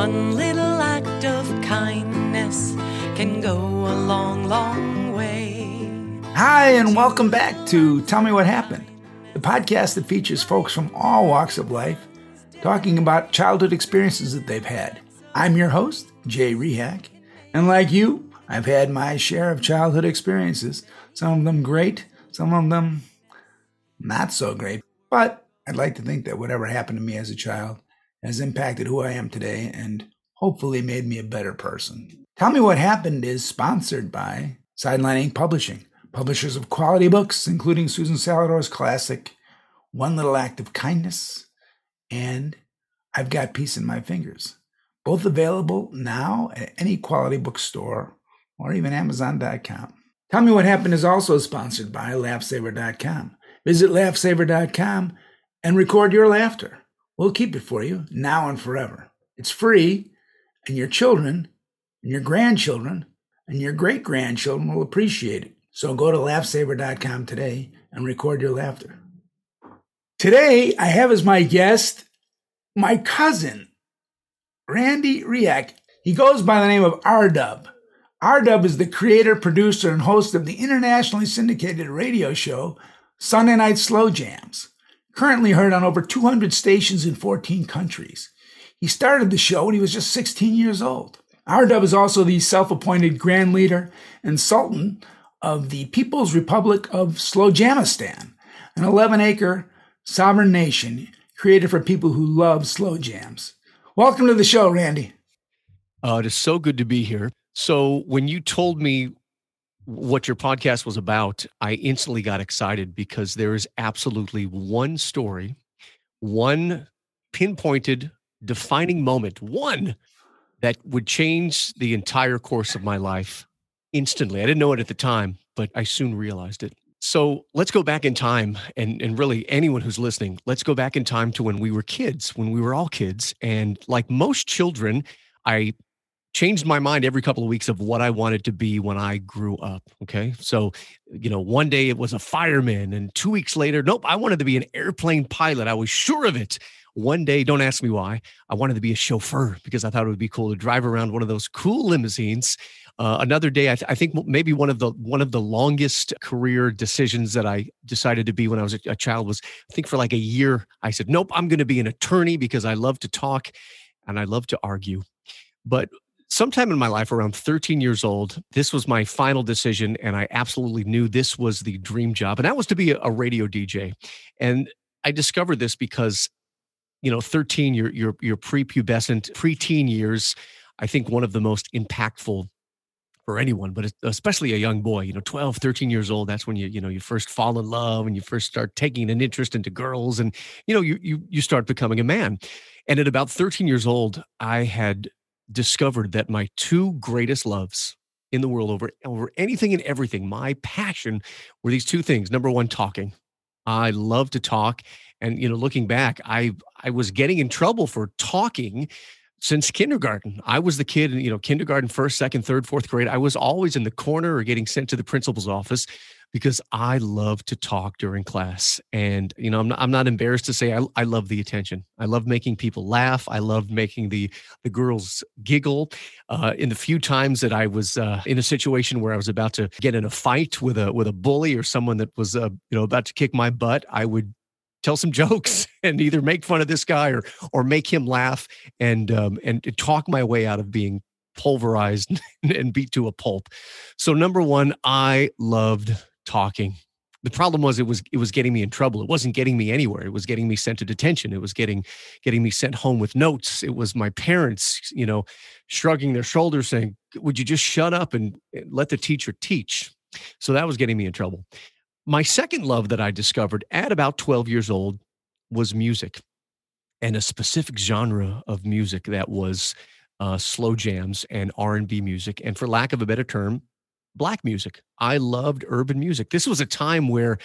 One little act of kindness can go a long, long way. Hi, and welcome back to Tell Me What Happened, the podcast that features folks from all walks of life talking about childhood experiences that they've had. I'm your host, Jay Rehak, and like you, I've had my share of childhood experiences, some of them great, some of them not so great. But I'd like to think that whatever happened to me as a child has impacted who I am today and hopefully made me a better person. Tell Me What Happened is sponsored by Sidelining Publishing, publishers of quality books, including Susan Salador's classic One Little Act of Kindness and I've Got Peace in My Fingers. Both available now at any quality bookstore or even Amazon.com. Tell Me What Happened is also sponsored by LaughSaver.com. Visit LaughSaver.com and record your laughter. We'll keep it for you now and forever. It's free, and your children, and your grandchildren, and your great grandchildren will appreciate it. So go to laughsaver.com today and record your laughter. Today, I have as my guest my cousin, Randy Rehak. He goes by the name of R-Dub. R-Dub is the creator, producer, and host of the internationally syndicated radio show Sunday Night Slow Jams currently heard on over 200 stations in 14 countries. He started the show when he was just 16 years old. R-Dub is also the self-appointed Grand Leader and Sultan of the People's Republic of Slowjamistan, an 11-acre sovereign nation created for people who love slow jams. Welcome to the show, Randy. Uh, it is so good to be here. So, when you told me what your podcast was about, I instantly got excited because there is absolutely one story, one pinpointed defining moment, one that would change the entire course of my life instantly. I didn't know it at the time, but I soon realized it. So let's go back in time and, and really anyone who's listening, let's go back in time to when we were kids, when we were all kids. And like most children, I changed my mind every couple of weeks of what I wanted to be when I grew up. Okay. So, you know, one day it was a fireman, and two weeks later, nope, I wanted to be an airplane pilot. I was sure of it. One day, don't ask me why, I wanted to be a chauffeur because I thought it would be cool to drive around one of those cool limousines. Uh, another day, I, th- I, think maybe one of the one of the longest career decisions that I decided to be when I was a, a child was I think for like a year I said nope I'm going to be an attorney because I love to talk and I love to argue. But sometime in my life around 13 years old this was my final decision and i absolutely knew this was the dream job and that was to be a, radio dj and i discovered this because you know 13 your your your prepubescent preteen years i think one of the most impactful for anyone but especially a young boy you know 12 13 years old that's when you you know you first fall in love and you first start taking an interest into girls and you know you you you start becoming a man. And at about 13 years old i had discovered that my two greatest loves in the world over over anything and everything my passion were these two things. Number one talking. I love to talk and you know looking back i i was getting in trouble for talking since kindergarten. I was the kid, you know, kindergarten, first, second, third, fourth grade. I was always in the corner or getting sent to the principal's office because I love to talk during class. And, you know, I'm not, I'm not embarrassed to say I, I love the attention. I love making people laugh. I love making the, the girls giggle. Uh, in the few times that I was uh, in a situation where I was about to get in a fight with a, with a bully or someone that was, uh, you know, about to kick my butt, I would tell some jokes and either make fun of this guy or, or make him laugh and, um, and talk my way out of being pulverized and beat to a pulp. So number one, I loved talking. The problem was it was it was getting me in trouble. It wasn't getting me anywhere. It was getting me sent to detention. It was getting getting me sent home with notes. It was my parents, you know, shrugging their shoulders saying, "Would you just shut up and let the teacher teach?" So that was getting me in trouble. My second love that I discovered at about 12 years old was music and a specific genre of music that was uh, slow jams and R&B music and for lack of a better term black music. I loved urban music. This was a time where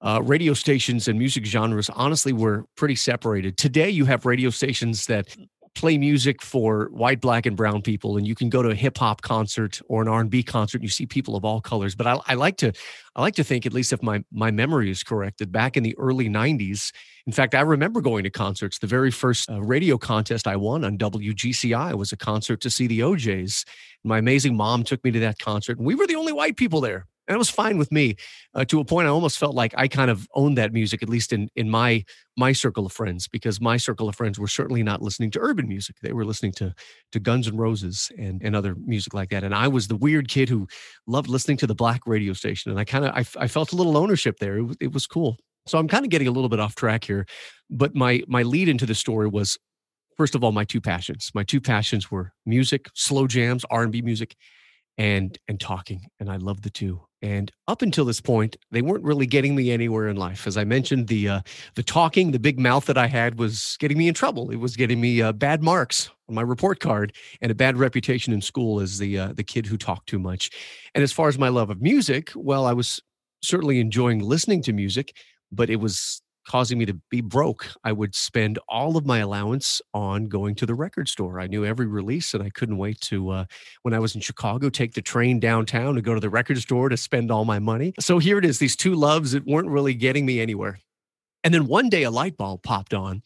uh, radio stations and music genres honestly were pretty separated. Today, you have radio stations that play music for white, black, and brown people, and you can go to a hip hop concert or an R and B concert. And you see people of all colors. But I, I, like to, I like to think, at least if my my memory is correct, that back in the early '90s, in fact, I remember going to concerts. The very first uh, radio contest I won on WGCI was a concert to see the O'Jays. My amazing mom took me to that concert, and we were the only white people there and it was fine with me uh, to a point i almost felt like i kind of owned that music at least in in my my circle of friends because my circle of friends were certainly not listening to urban music. They were listening to to guns and roses and and other music like that and i was the weird kid who loved listening to the black radio station and i kind of I, I felt a little ownership there. It, it was cool. So i'm kind of getting a little bit off track here but my my lead into the story was first of all my two passions. My two passions were music slow jams r&b music and and talking and i love the two and up until this point, they weren't really getting me anywhere in life. As I mentioned, the uh, the talking, the big mouth that I had was getting me in trouble. It was getting me uh, bad marks on my report card and a bad reputation in school as the uh, the kid who talked too much. And as far as my love of music, well, I was certainly enjoying listening to music, but it was causing me to be broke. I would spend all of my allowance on going to the record store. I knew every release, and I couldn't wait to, uh, when I was in Chicago, take the train downtown to go to the record store to spend all my money. So here it is these two loves that weren't really getting me anywhere. And then one day a light bulb popped on.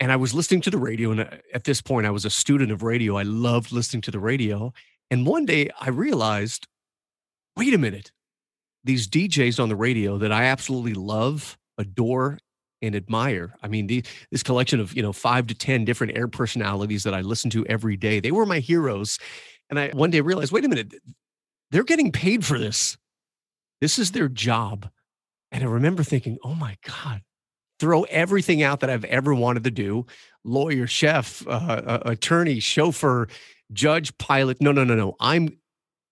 And I was listening to the radio. And uh, at this point, I was a student of radio. I loved listening to the radio. And one day I realized wait a minute, these DJs on the radio that I absolutely love adore and admire. I mean, the, this collection of you know five to ten different air personalities that I listen to every day. They were my heroes, and I one day realized, wait a minute, they're getting paid for this. This is their job, and I remember thinking, oh my god, throw everything out that I've ever wanted to do: lawyer, chef, uh, attorney, chauffeur, judge, pilot. No, no, no, no. I'm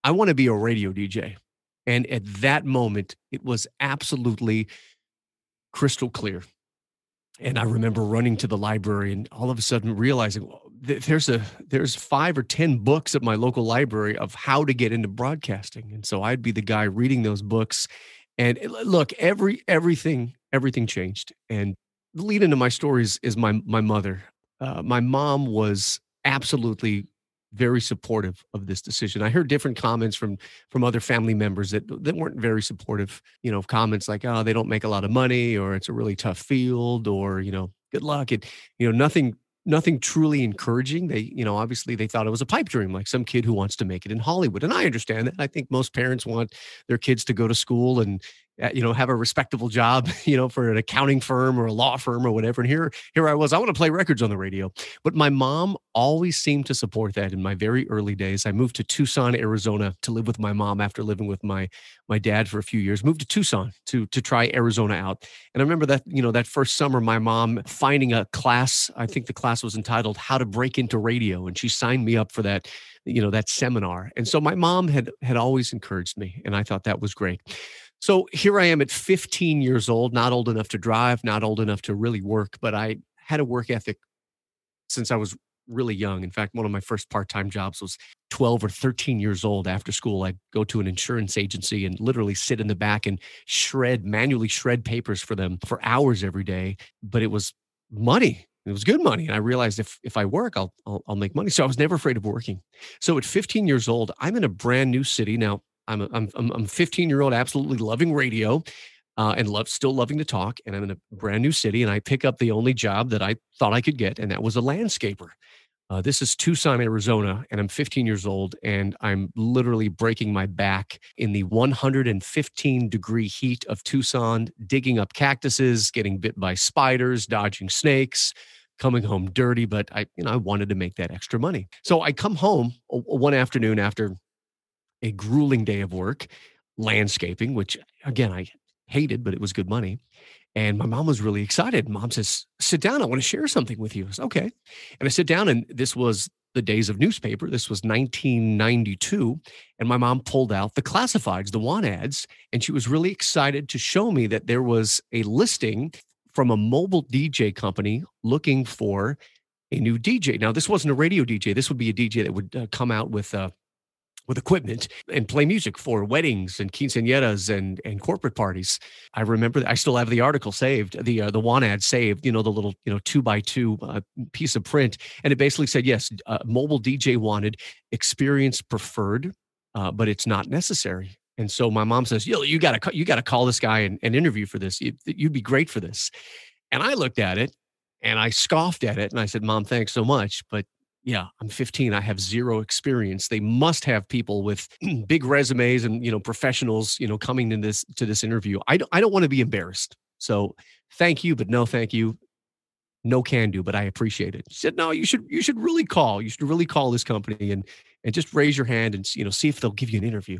I want to be a radio DJ. And at that moment, it was absolutely crystal clear. And I remember running to the library and all of a sudden realizing well, there's a there's five or ten books at my local library of how to get into broadcasting. And so I'd be the guy reading those books. And look, every everything everything changed. And the lead into my stories is my my mother. Uh, my mom was absolutely very supportive of this decision. I heard different comments from from other family members that that weren't very supportive. You know, comments like, "Oh, they don't make a lot of money," or "It's a really tough field," or you know, "Good luck." It, you know, nothing nothing truly encouraging. They, you know, obviously they thought it was a pipe dream, like some kid who wants to make it in Hollywood. And I understand that. I think most parents want their kids to go to school and Uh, you know have a respectable job you know for an accounting firm or a law firm or whatever. And here here i was i want to play records on the radio. But my mom always seemed to support that in my very early days. I moved to tucson arizona to live with my mom after living with my my dad for a few years. Moved to tucson to to try arizona out. And i remember that you know that first summer my mom finding a class i think the class was entitled how to break into radio. And she signed me up for that you know that seminar. And so my mom had had always encouraged me and i thought that was great so here I am at 15 years old, not old enough to drive, not old enough to really work, but I had a work ethic since I was really young. In fact, one of my first part time jobs was 12 or 13 years old after school. I'd go to an insurance agency and literally sit in the back and shred, manually shred papers for them for hours every day. But it was money. It was good money. And I realized if, if I work, I'll, I'll, I'll make money. So I was never afraid of working. So at 15 years old, I'm in a brand new city. Now, I'm a, I'm I'm 15 year old, absolutely loving radio, uh, and love still loving to talk. And I'm in a brand new city, and I pick up the only job that I thought I could get, and that was a landscaper. Uh, this is Tucson, Arizona, and I'm 15 years old, and I'm literally breaking my back in the 115 degree heat of Tucson, digging up cactuses, getting bit by spiders, dodging snakes, coming home dirty. But I, you know, I wanted to make that extra money, so I come home one afternoon after a grueling day of work, landscaping, which again, I hated, but it was good money. And my mom was really excited. Mom says, Sit down. I want to share something with you. I said, okay. And I sit down, and this was the days of newspaper. This was 1992. And my mom pulled out the classifieds, the want ads, and she was really excited to show me that there was a listing from a mobile DJ company looking for a new DJ. Now, this wasn't a radio DJ. This would be a DJ that would uh, come out with uh, with equipment and play music for weddings and quinceañeras and and corporate parties. I remember I still have the article saved, the uh, the one ad saved. You know, the little you know two by two uh, piece of print, and it basically said yes, uh, mobile DJ wanted, experience preferred, uh, but it's not necessary. And so my mom says, "Yo, you got to you got to call this guy and, and interview for this. You'd be great for this." And I looked at it and I scoffed at it and I said, "Mom, thanks so much, but yeah. I'm 15 i have zero experience. They must have people with big resumes and you know professionals you know coming in this to this interview. I don't, I don't want to be embarrassed. So thank you but no thank you. No can do but i appreciate it. She said no you should you should really call. You should really call this company and and just raise your hand and you know see if they'll give you an interview.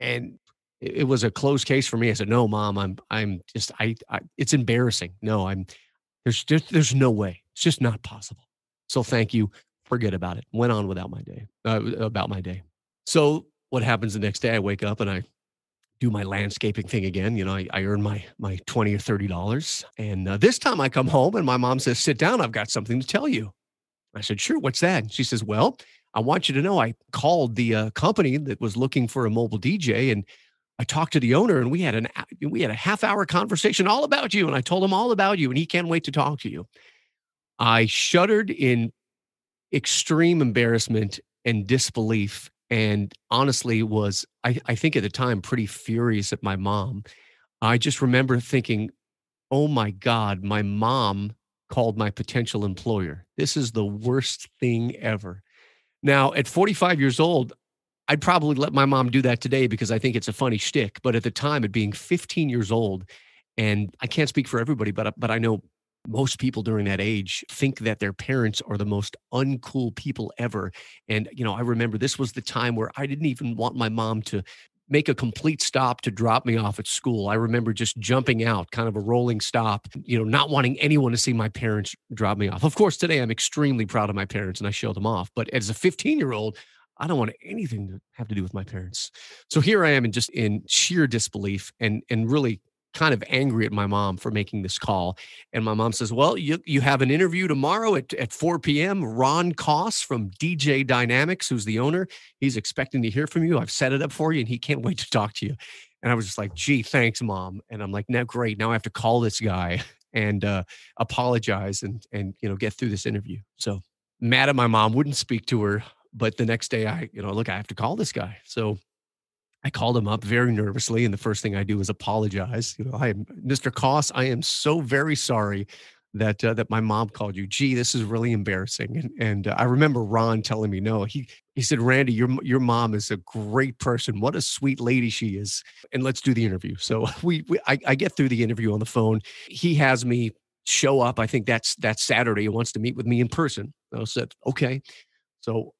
And it, it was a closed case for me. I said no mom i'm i'm just I, I it's embarrassing. No i'm there's just there's no way. It's just not possible. So thank you forget about it. Went on without my day, uh, about my day. So what happens the next day? I wake up and I do my landscaping thing again. You know, I, I earn my my twenty or thirty dollars, and uh, this time I come home and my mom says, "Sit down. I've got something to tell you." I said, "Sure. What's that?" She says, "Well, I want you to know I called the uh, company that was looking for a mobile DJ and." I talked to the owner and we had an we had a half hour conversation all about you and I told him all about you and he can't wait to talk to you. I shuddered in extreme embarrassment and disbelief and honestly was I, I think at the time pretty furious at my mom. I just remember thinking oh my god my mom called my potential employer. This is the worst thing ever. Now at 45 years old i'd probably let my mom do that today because i think it's a funny shtick but at the time at being 15 years old and i can't speak for everybody but but i know most people during that age think that their parents are the most uncool people ever. And, you know, I remember this was the time where I didn't even want my mom to make a complete stop to drop me off at school. I remember just jumping out, kind of a rolling stop, you know, not wanting anyone to see my parents drop me off. Of course, today I'm extremely proud of my parents and I show them off. But as a 15 year old, I don't want anything to have to do with my parents. So here I am in just in sheer disbelief and and really kind of angry at my mom for making this call. And my mom says, Well, you, you have an interview tomorrow at, at 4 p.m. Ron Koss from DJ Dynamics, who's the owner, he's expecting to hear from you. I've set it up for you and he can't wait to talk to you. And I was just like, gee, thanks, mom. And I'm like, now great. Now I have to call this guy and uh, apologize and and you know get through this interview. So mad at my mom, wouldn't speak to her. But the next day I, you know, look, I have to call this guy. So I called him up very nervously, and the first thing I do is apologize. You know, I am Mr. Koss. I am so very sorry that uh, that my mom called you. Gee, this is really embarrassing. And and uh, I remember Ron telling me, no, he he said, Randy, your your mom is a great person. What a sweet lady she is. And let's do the interview. So we, we I, I get through the interview on the phone. He has me show up. I think that's that's Saturday. He wants to meet with me in person. I said, okay. So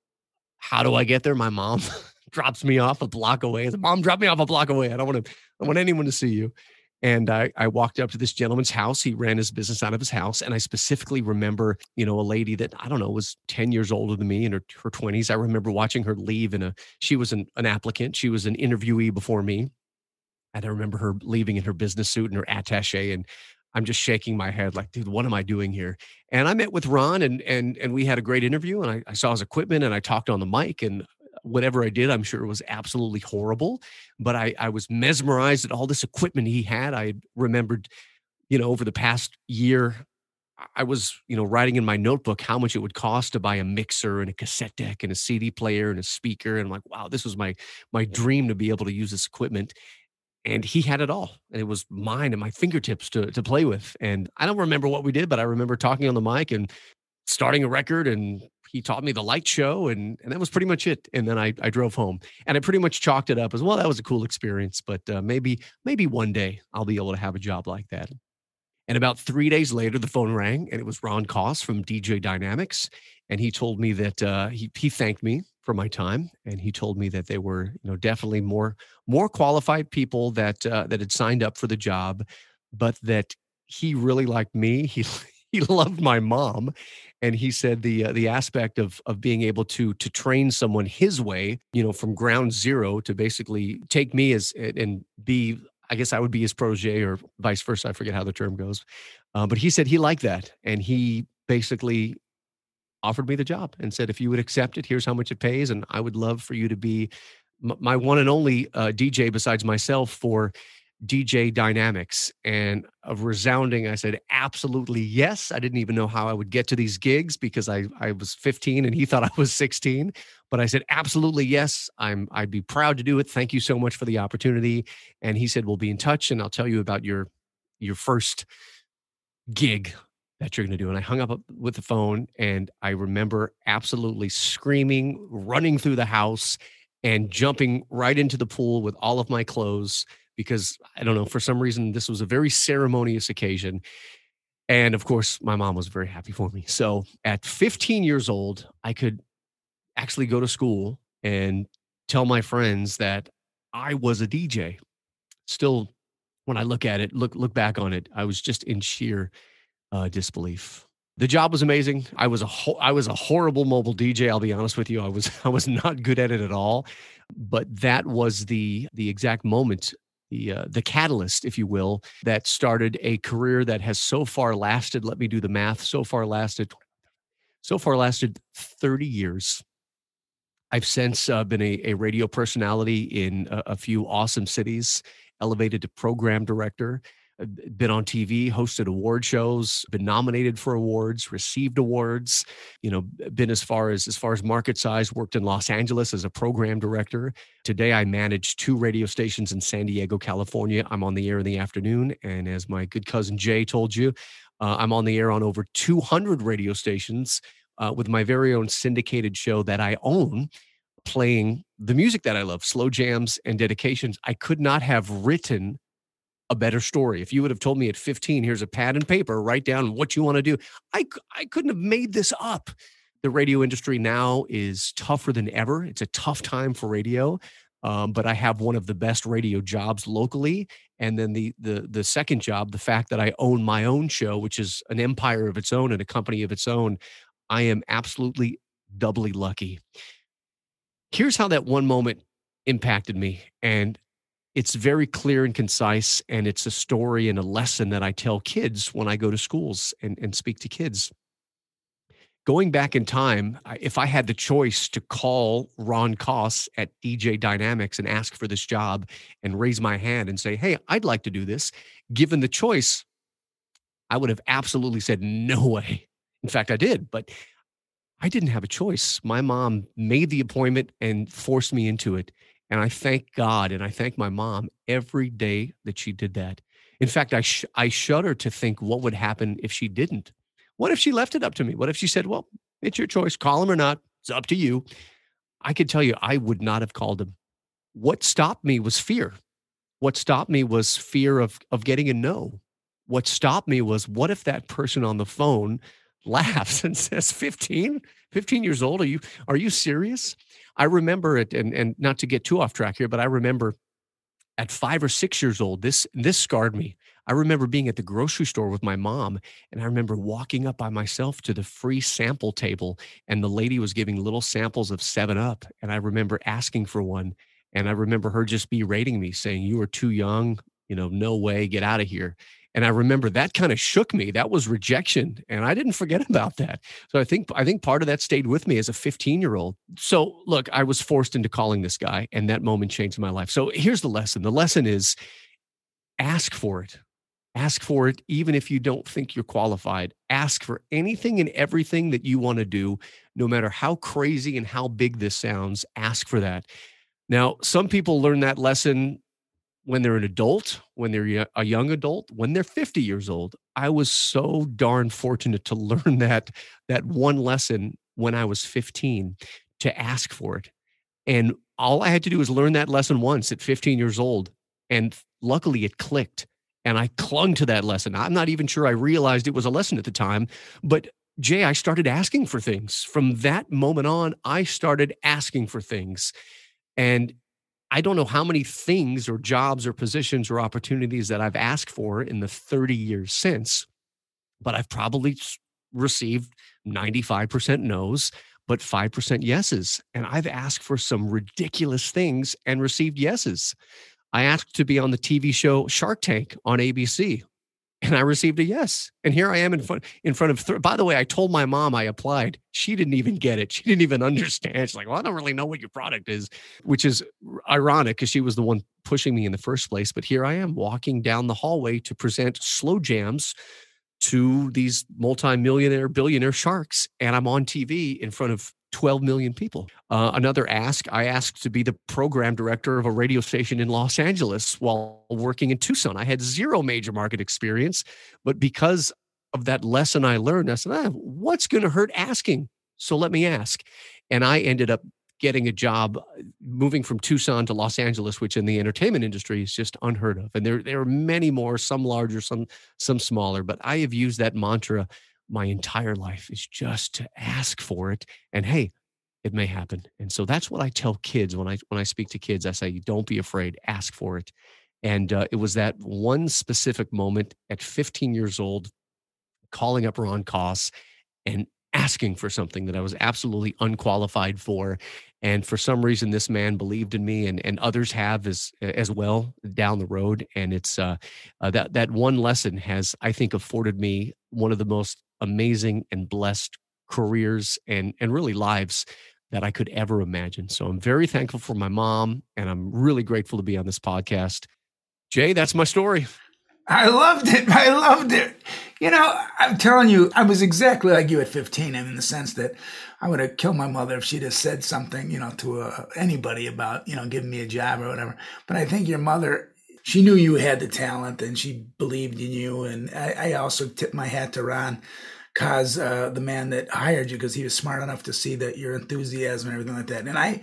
how do I get there? My mom drops me off a block away. The mom dropped me off a block away. I don't want to. I want anyone to see you. And I, I walked up to this gentleman's house. He ran his business out of his house. And I specifically remember, you know, a lady that I don't know was 10 years older than me in her, her 20s. I remember watching her leave in a, she was an, an applicant. She was an interviewee before me. And I remember her leaving in her business suit and her attache. And I'm just shaking my head like, dude, what am I doing here? And I met with Ron and and and we had a great interview. And I, I saw his equipment and I talked on the mic. And whatever I did, I'm sure it was absolutely horrible. But I, I was mesmerized at all this equipment he had. I remembered, you know, over the past year, I was, you know, writing in my notebook how much it would cost to buy a mixer and a cassette deck and a CD player and a speaker. And I'm like, wow, this was my my dream to be able to use this equipment. And he had it all. And it was mine and my fingertips to to play with. And I don't remember what we did, but I remember talking on the mic and starting a record and he taught me the light show and, and that was pretty much it and then I, I drove home and i pretty much chalked it up as well that was a cool experience but uh, maybe maybe one day i'll be able to have a job like that. And about three days later the phone rang and it was ron koss from dj dynamics and he told me that uh, he, he thanked me for my time and he told me that they were you know definitely more more qualified people that uh, that had signed up for the job but that he really liked me. He he loved my mom and he said the uh, the aspect of of being able to to train someone his way you know from ground zero to basically take me as and be i guess i would be his protege or vice versa i forget how the term goes uh, but he said he liked that and he basically offered me the job and said, if you would accept it, here's how much it pays. And I would love for you to be my one and only uh, DJ besides myself for DJ Dynamics. And of resounding, I said, absolutely yes. I didn't even know how I would get to these gigs because I, I was 15 and he thought I was 16. But I said, absolutely yes. I'm I'd be proud to do it. Thank you so much for the opportunity. And he said, We'll be in touch and I'll tell you about your your first gig that you're going to do. And I hung up with the phone and I remember absolutely screaming, running through the house and jumping right into the pool with all of my clothes because I don't know, for some reason, this was a very ceremonious occasion. And of course, my mom was very happy for me. So at 15 years old, I could actually go to school and tell my friends that I was a DJ. Still, when I look at it, look look back on it, I was just in sheer uh, disbelief. The job was amazing. I was a ho- I was a horrible mobile DJ. I'll be honest with you. I was I was not good at it at all. But that was the the exact moment, the uh, the catalyst, if you will, that started a career that has so far lasted. Let me do the math. So far lasted, so far lasted thirty years. I've since uh, been a, a radio personality in a, a few awesome cities, elevated to program director been on TV, hosted award shows, been nominated for awards, received awards, you know, been as far as as far as market size, worked in Los Angeles as a program director. Today I manage two radio stations in San Diego, California. I'm on the air in the afternoon and as my good cousin Jay told you, uh, I'm on the air on over 200 radio stations uh, with my very own syndicated show that I own playing the music that I love, slow jams and dedications. I could not have written a better story. If you would have told me at 15, here's a pad and paper, write down what you want to do, I, I couldn't have made this up. The radio industry now is tougher than ever. It's a tough time for radio. Um, but I have one of the best radio jobs locally, and then the the the second job, the fact that I own my own show, which is an empire of its own and a company of its own, I am absolutely doubly lucky. Here's how that one moment impacted me, and it's very clear and concise and it's a story and a lesson that i tell kids when i go to schools and, and speak to kids. Going back in time if i had the choice to call ron koss at dj dynamics and ask for this job and raise my hand and say hey i'd like to do this given the choice i would have absolutely said no way. In fact i did but i didn't have a choice. My mom made the appointment and forced me into it and I thank God and I thank my mom every day that she did that. In fact, I, sh- I shudder to think what would happen if she didn't. What if she left it up to me? What if she said, well, it's your choice, call him or not, it's up to you. I could tell you, I would not have called him. What stopped me was fear. What stopped me was fear of, of getting a no. What stopped me was, what if that person on the phone laughs and says 15 15 years old are you are you serious i remember it and and not to get too off track here but i remember at 5 or 6 years old this this scarred me. I remember being at the grocery store with my mom and i remember walking up by myself to the free sample table and the lady was giving little samples of 7 up and i remember asking for one and i remember her just berating me saying you are too young you know no way get out of here and i remember that kind of shook me. That was rejection and i didn't forget about that. So i think i think part of that stayed with me as a 15 year old so look i was forced into calling this guy and that moment changed my life. So here's the lesson. The lesson is ask for it. Ask for it even if you don't think you're qualified. Ask for anything and everything that you want to do no matter how crazy and how big this sounds ask for that. Now some people learn that lesson when they're an adult, when they're a young adult, when they're 50 years old. I was so darn fortunate to learn that that one lesson when I was 15 to ask for it. And all I had to do was learn that lesson once at 15 years old. And luckily it clicked. And I clung to that lesson. I'm not even sure I realized it was a lesson at the time, but Jay, I started asking for things. From that moment on, I started asking for things. And I don't know how many things or jobs or positions or opportunities that I've asked for in the 30 years since, but I've probably received 95% no's, but 5% yeses. And I've asked for some ridiculous things and received yeses. I asked to be on the TV show Shark Tank on ABC. And I received a yes. And here I am in front in front of. Th- By the way, I told my mom I applied. She didn't even get it. She didn't even understand. She's like, "Well, I don't really know what your product is," which is ironic because she was the one pushing me in the first place. But here I am walking down the hallway to present slow jams to these multimillionaire billionaire sharks, and I'm on TV in front of 12 million people. Uh, another ask I asked to be the program director of a radio station in Los Angeles while working in Tucson. I had zero major market experience, but because of that lesson I learned, I said, ah, what's going to hurt asking? So let me ask. And I ended up getting a job moving from Tucson to Los Angeles, which in the entertainment industry is just unheard of. And there, there are many more, some larger, some, some smaller, but I have used that mantra my entire life is just to ask for it and hey it may happen. And so that's what i tell kids when i when i speak to kids i say don't be afraid ask for it. And uh, it was that one specific moment at 15 years old calling up ron koss and asking for something that i was absolutely unqualified for and for some reason this man believed in me and, and others have as as well down the road and it's uh, uh, that that one lesson has i think afforded me one of the most amazing and blessed careers and and really lives that I could ever imagine. So I'm very thankful for my mom and I'm really grateful to be on this podcast. Jay, that's my story. I loved it. I loved it. You know, I'm telling you, I was exactly like you at 15 in the sense that I would have killed my mother if she'd have said something, you know, to uh, anybody about, you know, giving me a job or whatever. But I think your mother, she knew you had the talent and she believed in you. And I, I also tip my hat to Ron Koss, uh, the man that hired you, because he was smart enough to see that your enthusiasm and everything like that. And I,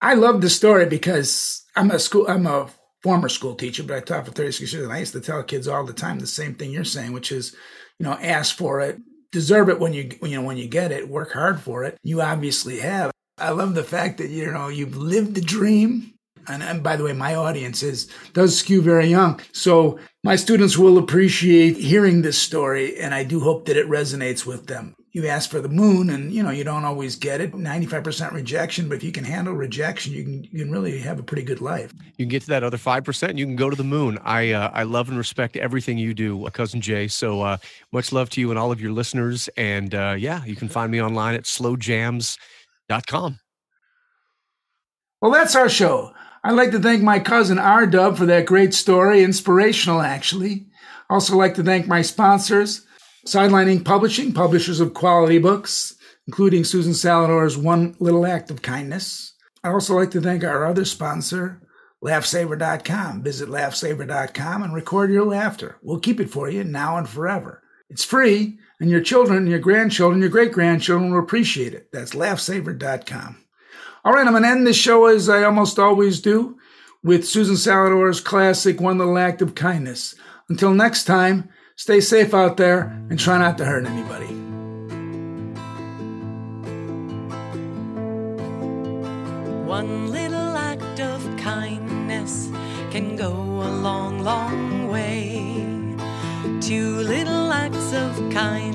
I love the story because I'm a school, I'm a former school teacher, but I taught for 36 years, and I used to tell kids all the time the same thing you're saying, which is, you know, ask for it, deserve it when you, you know, when you get it, work hard for it. You obviously have. I love the fact that you know you've lived the dream and, and by the way, my audience is does skew very young. So my students will appreciate hearing this story, and I do hope that it resonates with them. You ask for the moon, and you know you don't always get it. Ninety-five percent rejection, but if you can handle rejection, you can you can really have a pretty good life. You can get to that other five percent. You can go to the moon. I uh, I love and respect everything you do, uh, cousin Jay. So uh, much love to you and all of your listeners. And uh, yeah, you can find me online at slowjams.com. Well, that's our show. I'd like to thank my cousin R Dub for that great story, inspirational actually. Also like to thank my sponsors, Sidelining Publishing, publishers of quality books, including Susan Salador's One Little Act of Kindness. I'd also like to thank our other sponsor, laughsaver.com. Visit laughsaver.com and record your laughter. We'll keep it for you now and forever. It's free, and your children, your grandchildren, your great grandchildren will appreciate it. That's laughsaver.com. All right, I'm going to end the show as I almost always do with Susan Salador's classic One Little Act of Kindness. Until next time, stay safe out there and try not to hurt anybody. One little act of kindness can go a long, long way. Two little acts of kindness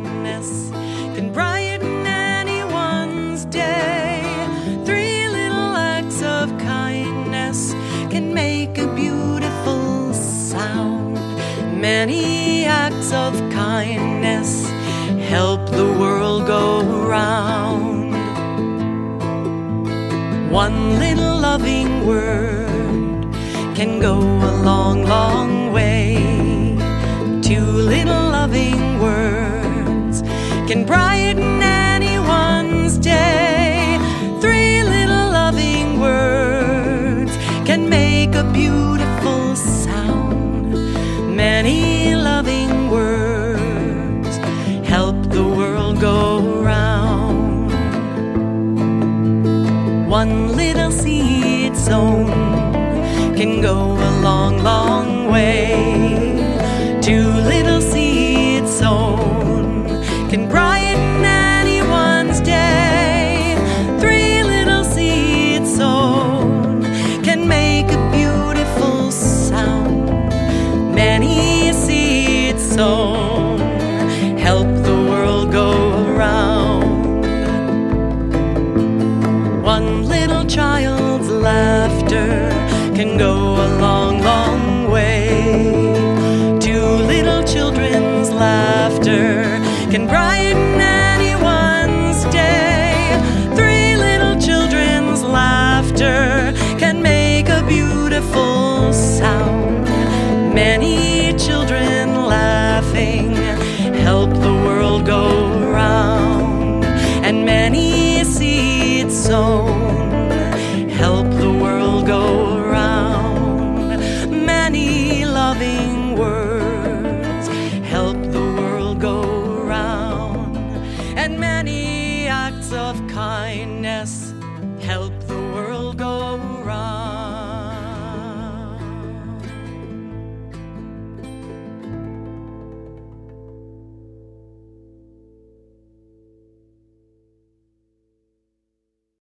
Many acts of kindness help the world go round. One little loving word can go a long, long way. Two little loving words can brighten anyone's day. Three little loving words can make a beautiful One little seed sown can go a long, long way.